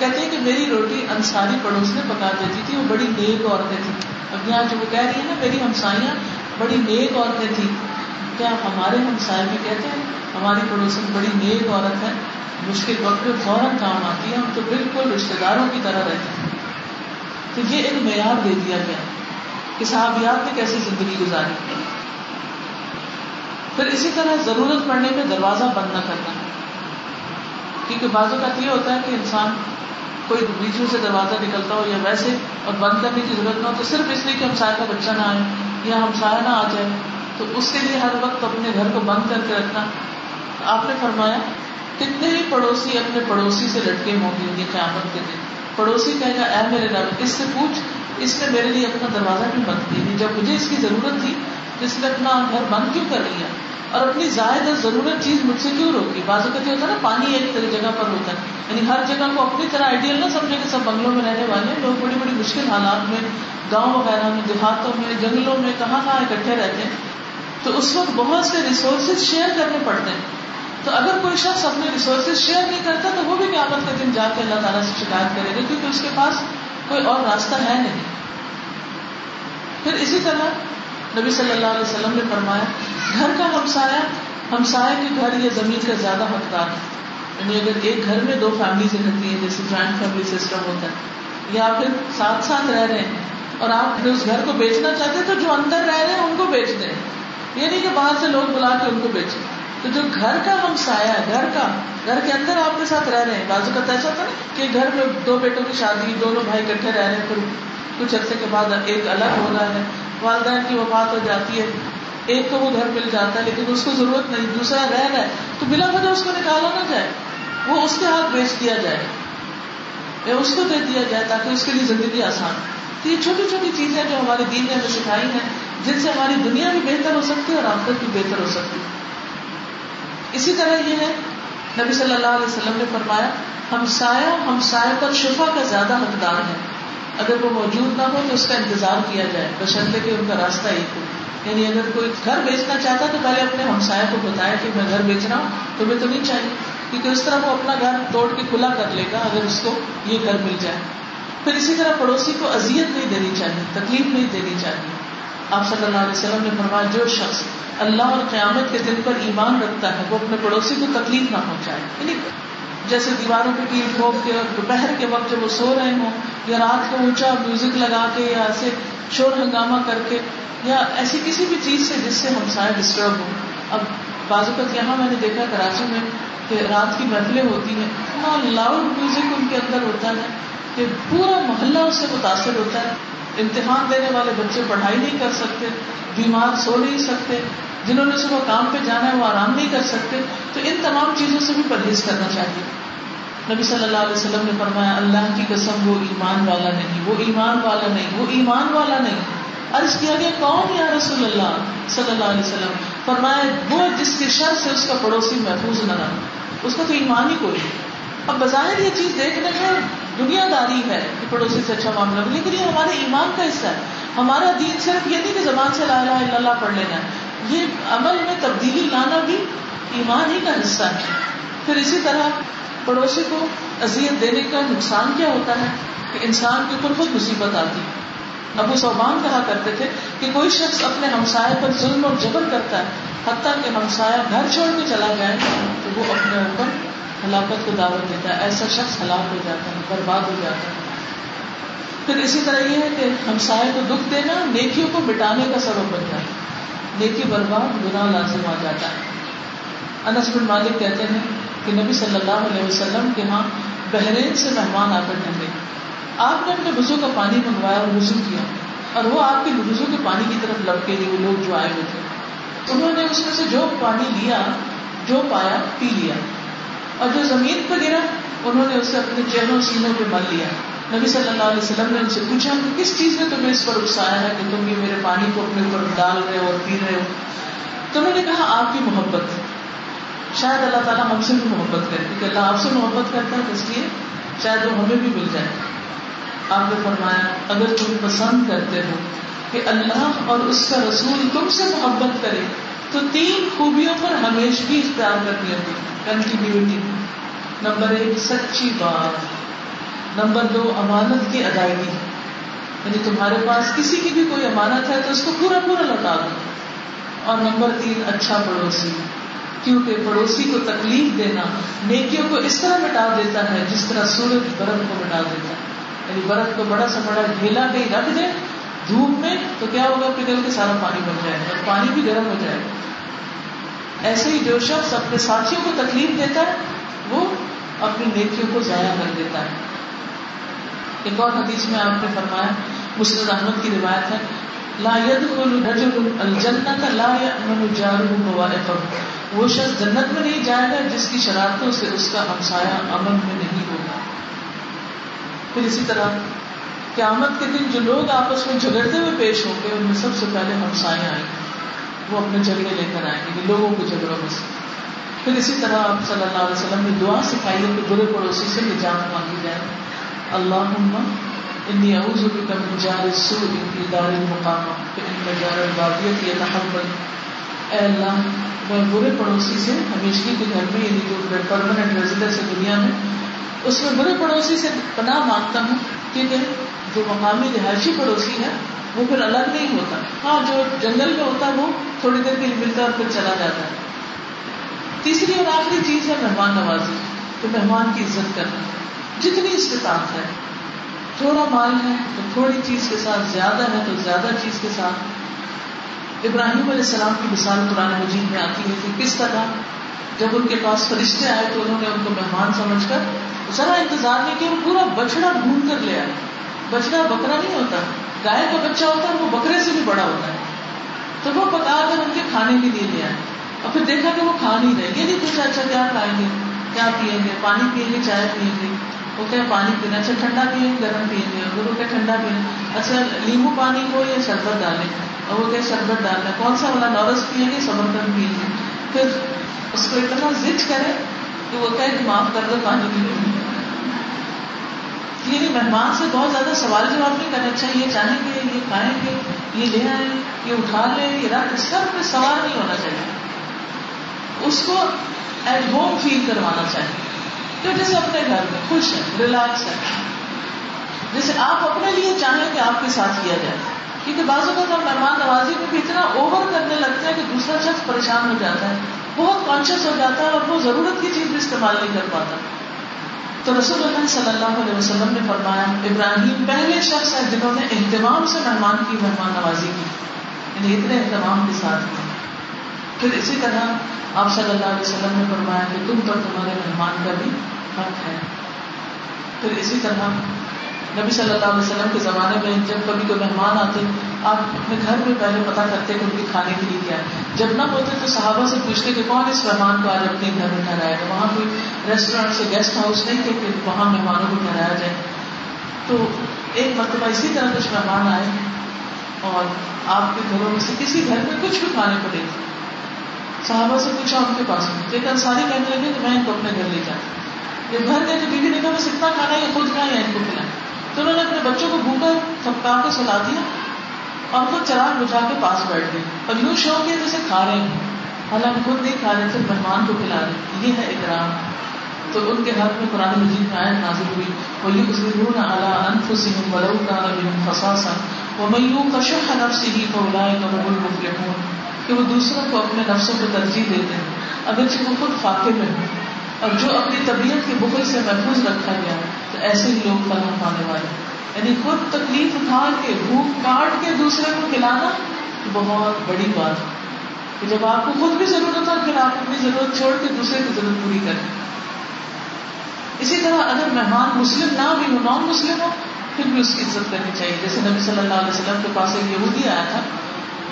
A: کہتے ہیں کہ میری روٹی انصاری پڑوس میں پکا دیتی تھی، وہ بڑی نیک عورتیں تھیں۔ اب یہاں جو وہ کہہ رہی ہیں نا، میری ہمسائیاں بڑی نیک عورتیں تھیں۔ کیا ہمارے ہمسائے بھی کہتے ہیں، ہماری پڑوسن بڑی نیک عورت ہے مشکل وقت میں فوراً کام آتی ہے ہم تو بالکل رشتے داروں کی طرح رہتے ہیں۔ تو یہ ایک معیار دے دیا گیا کہ صحابیات نے کیسی زندگی گزاری۔ پھر اسی طرح ضرورت پڑنے پہ دروازہ بند نہ کرنا۔ کیونکہ بازو کا یہ ہوتا ہے کہ انسان کوئی بیچوں سے دروازہ نکلتا ہو یا ویسے اور بند کرنے کی ضرورت نہ ہو، تو صرف اس لیے کہ ہم سایہ کا بچہ نہ آئے یا ہم سایہ نہ آ جائے تو اس کے لیے ہر وقت اپنے گھر کو بند کر کے رکھنا۔ آپ نے فرمایا، کتنے ہی پڑوسی اپنے پڑوسی سے لٹکے ہوں گے قیامت کے دن؟ پڑوسی کہے گا، اے میرے رب اس سے پوچھ، اس نے میرے لیے اپنا دروازہ کیوں بند کیا؟ جب مجھے اس کی ضرورت تھی، اس نے اپنا گھر بند کیوں کر لیا اور اپنی زائد اور ضرورت چیز مجھ سے کیوں روکی بازو کہتے ہوتا ہے نا، پانی ایک طرح جگہ پر ہوتا ہے۔ یعنی ہر جگہ کو اپنی طرح آئیڈیل نہ سمجھے کہ سب بنگلوں میں رہنے والے لوگ بڑی بڑی مشکل حالات میں، گاؤں وغیرہ میں، دیہاتوں میں، جنگلوں میں کہاں کہاں اکٹھے رہتے ہیں۔ تو اس وقت بہت سے ریسورسز شیئر کرنے پڑتے ہیں۔ تو اگر کوئی شخص اپنے ریسورسز شیئر نہیں کرتا، تو وہ بھی قیامت کے دن جا کے اللہ تعالیٰ سے شکایت کرے گا، کیونکہ اس کے پاس کوئی اور راستہ ہے نہیں۔ پھر اسی طرح نبی صلی اللہ علیہ وسلم نے فرمایا، گھر کا ہمسایا ہمسائے کے گھر یا زمین کا زیادہ حقدار ہے۔ یعنی اگر ایک گھر میں دو فیملیز رہتی ہیں، جیسے جوائنٹ فیملی سسٹم ہوتا ہے، یا پھر ساتھ ساتھ رہ رہے ہیں، اور آپ اس گھر کو بیچنا چاہتے ہیں، تو جو اندر رہ رہے ہیں، ان کو بیچ دیں یہ نہیں کہ باہر سے لوگ بلا کے ان کو بیچے تو جو گھر کا ہم سایہ گھر کا، گھر کے اندر آپ کے ساتھ رہ رہے ہیں۔ بازو کا ایسا تھا کہ گھر میں دو بیٹوں کی شادی، دونوں بھائی اکٹھے رہ رہے ہیں، پھر کچھ عرصے کے بعد ایک الگ ہو رہا ہے۔ والدین کی وفات ہو جاتی ہے، ایک کو وہ گھر مل جاتا ہے، لیکن اس کو ضرورت نہیں، دوسرا رہ رہا ہے، تو بلا وجہ اس کو نکالا نہ جائے، وہ اس کے ہاتھ بیچ دیا جائے، یا اس کو دے دیا جائے تاکہ اس کے لیے زندگی آسان۔ تو یہ چھوٹی چھوٹی چیزیں جو ہمارے دین نے ہمیں سکھائی ہیں، جن سے ہماری دنیا بھی بہتر ہو سکتی ہے اور آمدن بھی بہتر ہو سکتی ہے۔ اسی طرح یہ ہے، نبی صلی اللہ علیہ وسلم نے فرمایا، ہم سایہ ہم سایہ پر شفا کا زیادہ حقدار ہے اگر وہ موجود نہ ہو تو اس کا انتظار کیا جائے، بشرطے کہ ان کا راستہ ایک ہو۔ یعنی اگر کوئی گھر بیچنا چاہتا تو پہلے اپنے ہمسایہ کو بتایا کہ میں گھر بیچ رہا ہوں تمہیں تو نہیں چاہیے، کیونکہ اس طرح وہ اپنا گھر توڑ کے کھلا کر لے گا اگر اس کو یہ گھر مل جائے۔ پھر اسی طرح پڑوسی کو اذیت نہیں دینی چاہیے، تکلیف نہیں دینی چاہیے۔ آپ صلی اللہ علیہ وسلم نے فرمایا، جو شخص اللہ اور قیامت کے دن پر ایمان رکھتا ہے، وہ اپنے پڑوسی کو تکلیف نہ پہنچائے۔ یعنی جیسے دیواروں پہ پیٹ ٹھوک کے دوپہر کے وقت جب وہ سو رہے ہوں یا رات کو اونچا میوزک لگا کے یا ایسے شور ہنگامہ کر کے یا ایسی کسی بھی چیز سے جس سے ہمسائے ڈسٹرب ہوں۔ اب بعض اوقات یہاں میں نے دیکھا کراچی میں کہ رات کی محفلیں ہوتی ہیں، اتنا لاؤڈ میوزک ان کے اندر ہوتا ہے کہ پورا محلہ اس سے متاثر ہوتا ہے۔ امتحان دینے والے بچے پڑھائی نہیں کر سکتے، بیمار سو نہیں سکتے، جنہوں نے صبح کام پہ جانا ہے وہ آرام نہیں کر سکتے۔ تو ان تمام چیزوں سے بھی پرہیز کرنا چاہیے۔ نبی صلی اللہ علیہ وسلم نے فرمایا، اللہ کی قسم وہ ایمان والا نہیں، وہ ایمان والا نہیں، وہ ایمان والا نہیں۔ عرض کیا گیا، کون یا رسول اللہ صلی اللہ علیہ وسلم؟ فرمایا، وہ جس کے شر سے اس کا پڑوسی محفوظ نہ رہا۔ اس کا تو ایمان ہی کوئی اب بظاہر یہ چیز دیکھنے میں دنیا داری ہے کہ پڑوسی سے اچھا معاملہ لیکن یہ ہمارے ایمان کا حصہ ہے۔ ہمارا دین صرف یہ نہیں کہ زبان سے لا الہ الا اللہ پڑھ لینا ہے۔ یہ عمل میں تبدیلی لانا بھی ایمان ہی کا حصہ ہے۔ پھر اسی طرح پڑوسی کو اذیت دینے کا نقصان کیا ہوتا ہے؟ کہ انسان کے اوپر خود مصیبت آتی ابو صوبان کہا کرتے تھے کہ کوئی شخص اپنے ہمسائے پر ظلم اور جبر کرتا ہے، حتیٰ کہ ہمسایہ گھر چھوڑ کے چلا جائے تو وہ اپنے اوپر ہلاکت کو دعوت دیتا ہے۔ ایسا شخص ہلاک ہو جاتا ہے، برباد ہو جاتا ہے۔ پھر اسی طرح یہ ہے کہ ہمسائے کو دکھ دینا نیکیوں کو مٹانے کا سبب بن جائے نیکی برباد گناہ لازم آ جاتا ہے۔ انس بن مالک کہتے ہیں کہ نبی صلی اللہ علیہ وسلم کے ہاں بحرین سے مہمان آ کر ٹھنڈے آپ نے اپنے بزو کا پانی منگوایا اور وزو کیا، اور وہ آپ کے بزو کے پانی کی طرف لپ کے لیے وہ لوگ جو آئے ہوئے تھے۔ انہوں نے اس میں سے جو پانی لیا، جو پایا، پی لیا۔ اور جو زمین پہ گرا، انہوں نے اسے اپنے چہروں، سینوں پہ مل لیا۔ نبی صلی اللہ علیہ وسلم نے ان سے پوچھا، کہ کس چیز نے تمہیں اس پر اکسایا ہے کہ تم یہ میرے پانی کو اپنے اوپر ڈال رہے ہو اور پی رہے ہو؟ تو انہوں نے کہا، آپ کی محبت۔ شاید اللہ تعالیٰ ہم سے بھی محبت کرے کیونکہ اللہ آپ سے محبت کرتا ہے اس لیے شاید وہ ہمیں بھی مل جائے۔ آپ نے فرمایا، اگر تم پسند کرتے ہو کہ اللہ اور اس کا رسول تم سے محبت کرے، تو تین خوبیوں پر ہمیشہ اختیار کرنی ہوتی کنٹینیوٹی نمبر ایک، سچی بات۔ نمبر دو، امانت کی ادائیگی۔ یعنی تمہارے پاس کسی کی بھی کوئی امانت ہے تو اس کو پورا پورا لوٹا دو۔ اور نمبر تین اچھا پڑوسی۔ کیونکہ پڑوسی کو تکلیف دینا نیکیوں کو اس طرح مٹا دیتا ہے جس طرح سورج برف کو مٹا دیتا ہے۔ یعنی برف کو بڑا سا بڑا ڈھیلا کہیں رکھ دے، دھوپ میں، تو کیا ہوگا؟ پگھل کے سارا پانی بن جائے گا، اور پانی بھی گرم ہو جائے گا۔ ایسے ہی جو شخص اپنے ساتھیوں کو تکلیف دیتا ہے، وہ اپنی نیکیوں کو ضائع کر دیتا ہے۔ ایک اور حدیث میں آپ نے فرمایا، مسلم احمد کی روایت ہے، لا يدخل رجل الجنت لا يأمن جاره موائقه وہ شخص جنت میں نہیں جائے گا جس کی شرارتوں سے اس کا ہمسایا امن میں نہیں ہوگا۔ پھر اسی طرح قیامت کے دن جو لوگ آپس میں جھگڑتے ہوئے پیش ہوں گے، ان میں سب سے پہلے ہمسائے آئیں گے وہ اپنے جھگڑے لے کر آئیں گے لوگوں کے جھگڑوں میں سے۔ پھر اسی طرح آپ صلی اللہ علیہ وسلم نے دعا سکھائی ہے کہ برے پڑوسی سے نجات مانگی جائے۔ اللہ انی اعوذ بک من جار السوء فی دار المقامہ فإن جار البادیت یتحول اے اللہ، میں برے پڑوسی سے ہمیشگی کے گھر میں یعنی جو پرماننٹ ریزیڈنس ہے دنیا میں، اس میں برے پڑوسی سے پناہ مانگتا ہوں۔ کیونکہ جو مقامی رہائشی پڑوسی ہے وہ پھر الگ نہیں ہوتا۔ ہاں جو جنگل میں ہوتا ہے، وہ تھوڑی دیر کے لیے ملتا ہے اور پھر چلا جاتا ہے۔ تیسری اور آخری چیز ہے مہمان نوازی تو مہمان کی عزت کرنا۔ جتنی استطاعت ہے، تھوڑا مال ہے تو تھوڑی چیز کے ساتھ، زیادہ ہے تو زیادہ چیز کے ساتھ۔ ابراہیم علیہ السلام کی مثال قرآن مجید میں آتی ہے کہ کس طرح جب ان کے پاس فرشتے آئے تو انہوں نے ان کو مہمان سمجھ کر ذرا انتظار نہیں کیا وہ پورا بچڑا ڈھونڈ کر لے آئے۔ بچڑا بکرا نہیں ہوتا، گائے کا بچہ ہوتا ہے، وہ بکرے سے بھی بڑا ہوتا ہے۔ تو وہ پکا کر ان کے کھانے کے لیے لے آئے۔ اور پھر دیکھا کہ وہ کھا نہیں رہے۔ یہ نہیں پوچھا اچھا کیا کھائیں گے؟ کیا پیئیں گے؟ پانی پیئیں گے، چائے پیئیں گے؟ وہ کیا پانی پینا اچھا ٹھنڈا پیئیں گرم پیئیں گے اگر وہ کیا ٹھنڈا پیئیں اچھا لیمو پانی ہو یا شربت ڈالیں اور وہ کیا شربت ڈالنا کون سا والا نورس پیئیں گے سمرتن پیئیں گے پھر اس کو اتنا ضد کرے کہ وہ کہ معاف کر دو، پانی پینے یعنی مہمان سے بہت زیادہ سوال جواب نہیں کرنا اچھا یہ چاہیں گے، یہ کھائیں گے، یہ لے آئیں، یہ اٹھا لیں، یہ رکھ، اس کا کوئی سوال نہیں ہونا چاہیے۔ اس کو ایٹ ہوم فیل کروانا چاہیے۔ تو جیسے اپنے گھر میں خوش ہے ریلیکس ہے. جیسے آپ اپنے لیے چاہیں کہ آپ کے ساتھ کیا جائے. کیونکہ بعض اوقات ہم مہمان نوازی میں بھی اتنا اوور کرنے لگتے ہیں کہ دوسرا شخص پریشان ہو جاتا ہے. بہت کانشیس ہو جاتا ہے اور وہ ضرورت کی چیز بھی استعمال نہیں کر پاتا. تو رسول اللہ صلی اللہ علیہ وسلم نے فرمایا، ابراہیم پہلے شخص ہیں جنہوں نے اہتمام سے مہمان کی، مہمان نوازی کی. یعنی اتنے اہتمام کے ساتھ کی. پھر اسی طرح آپ صلی اللہ علیہ وسلم نے فرمایا کہ تم پر تمہارے مہمان کا بھی حق ہے۔ پھر اسی طرح نبی صلی اللہ علیہ وسلم کے زمانے میں جب کبھی کوئی مہمان آتے، آپ اپنے گھر میں پہلے پتا کرتے کہ ان کے کھانے کے لیے کیا ہے۔ جب نہ ہوتے تو صحابہ سے پوچھتے کہ کون اس مہمان کو آج اپنے گھر میں ٹھہرایا گا وہاں کوئی ریسٹورینٹ سے گیسٹ ہاؤس نہیں تھے کہ وہاں مہمانوں کو ٹھہرایا جائے۔ تو ایک مرتبہ اسی طرح کچھ مہمان آئے اور آپ کے گھروں میں سے کسی گھر میں کچھ بھی کھانے پڑے تھے صحابہ سے پوچھا ان کے پاس میں ایک انصاری کہنے لگے کہ میں ان کو اپنے گھر لے جاتا یہ گھر گئے تو بیوی نے کہا، بس اتنا کھانا ہے خود کھائے یا ان کو کھلائیں۔ تو انہوں نے اپنے بچوں کو بھوکا، تھپکا کے سلا دیا اور خود چراغ بجھا کے پاس بیٹھ گئے۔ اور یوں شوق ہے جیسے کھا رہے ہیں حالانکہ خود نہیں کھا رہے تھے مہمان کو کھلا رہے یہ ہے اکرام تو ان کے ہاتھ میں قرآن مجید میں آئے نازل ہوئی۔ وہی اسرون اعلیٰ انف سم ولو کا فساسا وہ میوں کا شخ نفس ہی کو لائے کہ وہ دوسروں کو اپنے نفسوں کو ترجیح دیتے ہیں، اگرچہ وہ خود فاقے میں ہوں اور جو اپنی طبیعت کے بخل سے محفوظ رکھا گیا، تو ایسے ہی لوگ فلاح پانے والے یعنی خود تکلیف اٹھا کے، بھوک کاٹ کے دوسرے کو کھلانا بہت بڑی بات ہے۔ کہ جب آپ کو خود بھی ضرورت ہو پھر آپ اپنی ضرورت چھوڑ کے دوسرے کی ضرورت پوری کریں۔ اسی طرح اگر مہمان مسلم نہ بھی ہو، نان مسلم ہو، پھر بھی اس کی عزت کرنی چاہیے۔ جیسے نبی صلی اللہ علیہ وسلم کے پاس ایک یہودی آیا تھا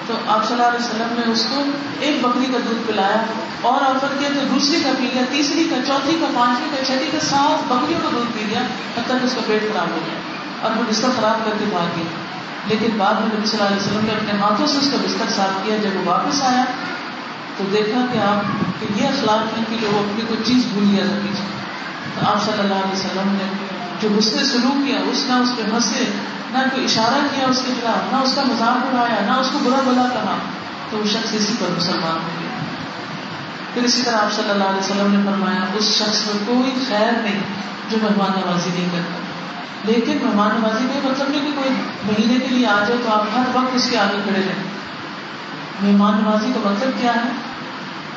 A: تو آپ صلی اللہ علیہ وسلم نے اس کو ایک بکری کا دودھ پلایا اور آفر کیا تو دوسری کا پی لیا، تیسری کا، چوتھی کا، پانچویں کا، چھٹی کا، سات بکریوں کا دودھ پی لیا حتیٰ کہ اس کا پیٹ خراب ہو گیا۔ اور وہ بستر خراب کر کے بھاگ گیا۔ لیکن بعد میں نبی صلی اللہ علیہ وسلم نے اپنے ہاتھوں سے اس کا بستر صاف کیا، جب وہ واپس آیا تو دیکھا کہ آپ کہ یہ اخلاق ہے کہ وہ اپنی کوئی چیز بھول گیا تھا پیچھے تو آپ صلی اللہ علیہ وسلم نے جو اس نے سلوک کیا، اس نے اس پہ ہنسے نہ کوئی اشارہ کیا اس کے خلاف، نہ اس کا مذاق اڑایا، نہ اس کو برا بلا کہا، تو وہ شخص اسی پر مسلمان ہو گیا۔ پھر اسی طرح آپ صلی اللہ علیہ وسلم نے فرمایا، اس شخص میں کوئی خیر نہیں جو مہمان نوازی نہیں کرتا۔ لیکن مہمان نوازی میں مطلب نہیں کہ کوئی مہینے کے لیے آ جائے تو آپ ہر وقت اس کے آگے کھڑے رہیں۔ مہمان نوازی کا مطلب کیا ہے؟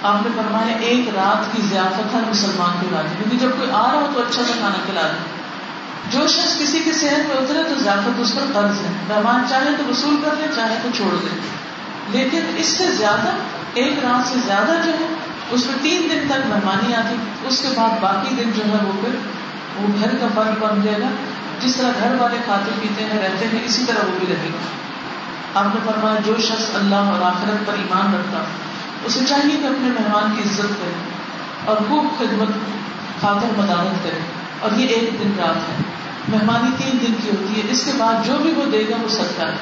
A: آپ نے فرمایا، ایک رات کی ضیافت ہر مسلمان کو لا دی، کیونکہ جب کوئی آ رہا ہو تو اچھا سا کھانا کھلا دے۔ جو شخص کسی کے صحت میں اترے تو ضیافت اس پر قرض ہے۔ مہمان چاہے تو وصول کر لے، چاہے تو چھوڑ دے لیکن اس سے زیادہ، ایک رات سے زیادہ جو ہے، اس میں تین دن تک مہمانی آتی، اس کے بعد باقی دن جو ہے وہ پھر وہ گھر کا فرق بن جائے گا۔ جس طرح گھر والے کھاتے پیتے ہیں، رہتے ہیں، اسی طرح وہ بھی رہے گا۔ آپ نے فرمایا، جو شخص اللہ اور آخرت پر ایمان رکھتا، اسے چاہیے کہ اپنے مہمان کی عزت کرے اور خوب خدمت، خاطر مداحت کرے۔ اور یہ ایک دن رات ہے۔ مہمانی تین دن کی ہوتی ہے۔ اس کے بعد جو بھی وہ دے گا وہ سکتا ہے۔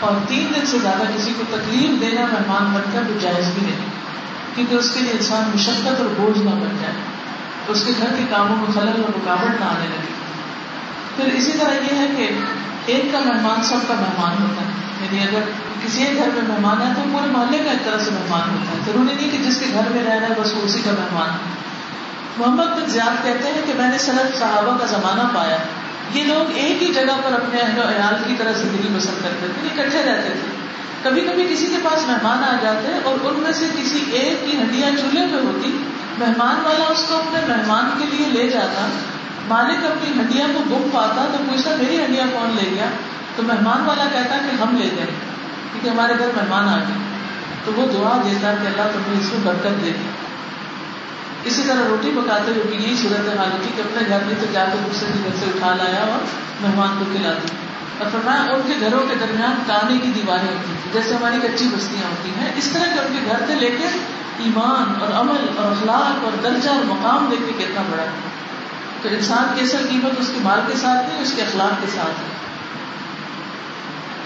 A: اور تین دن سے زیادہ کسی کو تکلیف دینا مہمان بن کر وہ جائز بھی نہیں۔ کیونکہ اس کے لیے انسان مشقت اور بوجھ نہ بن جائے۔ اس کے گھر کے کاموں میں خلل اور رکاوٹ نہ آنے لگے۔ پھر اسی طرح یہ ہے کہ ایک کا مہمان سب کا مہمان ہوتا ہے۔ یعنی اگر کسی ایک گھر میں مہمان ہے تو پورے محلے کا ایک طرح سے مہمان ہوتا ہے۔ ضروری نہیں کہ جس کے گھر میں رہ رہا ہے بس وہ اسی کا مہمان ہے۔ محمد بن زیاد کہتے ہیں کہ میں نے صنعت صحابہ کا زمانہ پایا۔ یہ لوگ ایک ہی جگہ پر اپنے اہل و عیال کی طرح زندگی بسر کرتے تھے، اکٹھے رہتے تھے۔ کبھی کبھی کسی کے پاس مہمان آ جاتے اور ان میں سے کسی ایک کی ہڈیاں چولہے پہ ہوتی۔ مہمان والا اس کو اپنے مہمان کے لیے لے جاتا، مالک اپنی ہڈیاں کو بک پاتا، تو پوچھتا، میری ہڈیاں کون لے گیا؟ تو مہمان والا کہتا کہ ہم لے گئے، کیونکہ ہمارے گھر مہمان آ گئے۔ تو وہ دعا دیتا کہ اللہ تمہیں اس میں برکت دے۔ دی اسی طرح روٹی پکاتے ہوئے بھی یہی صورت حال ہوتی کہ اپنے گھر میں تو جا کے دوسرے کے گھر سے اٹھا لایا اور مہمان کو کھلا دی اور فرمایا، ان کے گھروں کے درمیان کانے کی دیواریں ہوتی تھی جیسے ہماری کچی بستیاں ہوتی ہیں۔ اس طرح کے ان کے گھر سے لے کے ایمان اور عمل اور اخلاق اور درجہ اور مقام دیکھ کے کتنا بڑا ہے۔ تو انسان کی اصل قیمت اس کے مال کے ساتھ نہیں اس کے اخلاق کے ساتھ ہے۔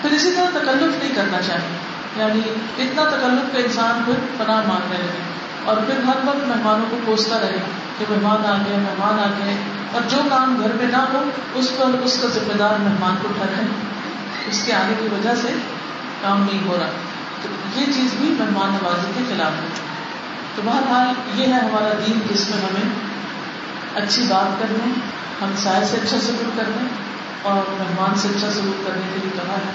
A: پھر اسی طرح تکلف نہیں کرنا چاہیے۔ یعنی اتنا تکلف کا انسان پھر پناہ مانگنے لگے۔ اور پھر ہر وقت مہمانوں کو پوچھتا رہے کہ مہمان آ گئے، مہمان آ گئے۔ اور جو کام گھر میں نہ ہو، اس پر اس کا ذمہ دار مہمان کو ٹھہرے اس کے آنے کی وجہ سے کام نہیں ہو رہا۔ تو یہ چیز بھی مہمان نوازی کے خلاف ہے۔ تو بہرحال یہ ہے ہمارا دین جس میں ہمیں اچھی بات کرنے ہم سائے سے اچھا سلوک کرنے اور مہمان سے اچھا سلوک کرنے کے لیے کہا ہے۔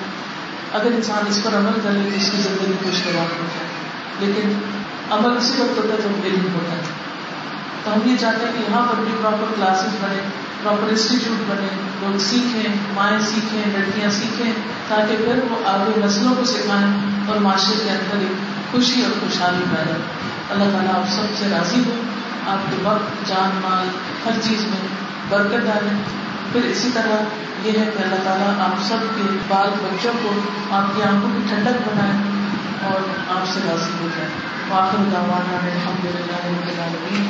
A: اگر انسان اس پر عمل کر لے تو اس کی زندگی خوشگوار ہو جائے۔ لیکن عمل اسی وقت ہوتا ہے جب علم ہوتا ہے۔ تو ہم یہ چاہتے ہیں کہ یہاں پر بھی پراپر کلاسز بنے پراپر انسٹیٹیوٹ بنے۔ لوگ سیکھیں، مائیں سیکھیں، لڑکیاں سیکھیں، تاکہ پھر وہ آگے نسلوں کو سکھائیں اور معاشرے کے اندر ایک خوشی اور خوشحالی پیدا اللہ تعالیٰ آپ سب سے راضی ہو آپ کے وقت، جان، مال، ہر چیز میں برکت ڈالیں۔ پھر اسی طرح یہ ہے کہ اللہ تعالیٰ آپ سب کے بال بچوں کو، آپ کی آنکھوں کی ٹھنڈک بنائے اور آپ سے راضی ہو جائے واخر دعوانا الحمد للہ رب العالمین.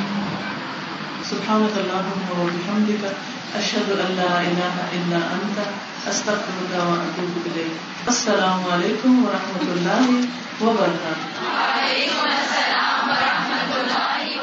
A: سبحانك اللهم وبحمدك اشهد ان لا اله الا انت استغفرك واتوب اليك السلام علیکم ورحمۃ اللہ وبرکاتہ. وعلیکم السلام ورحمۃ اللہ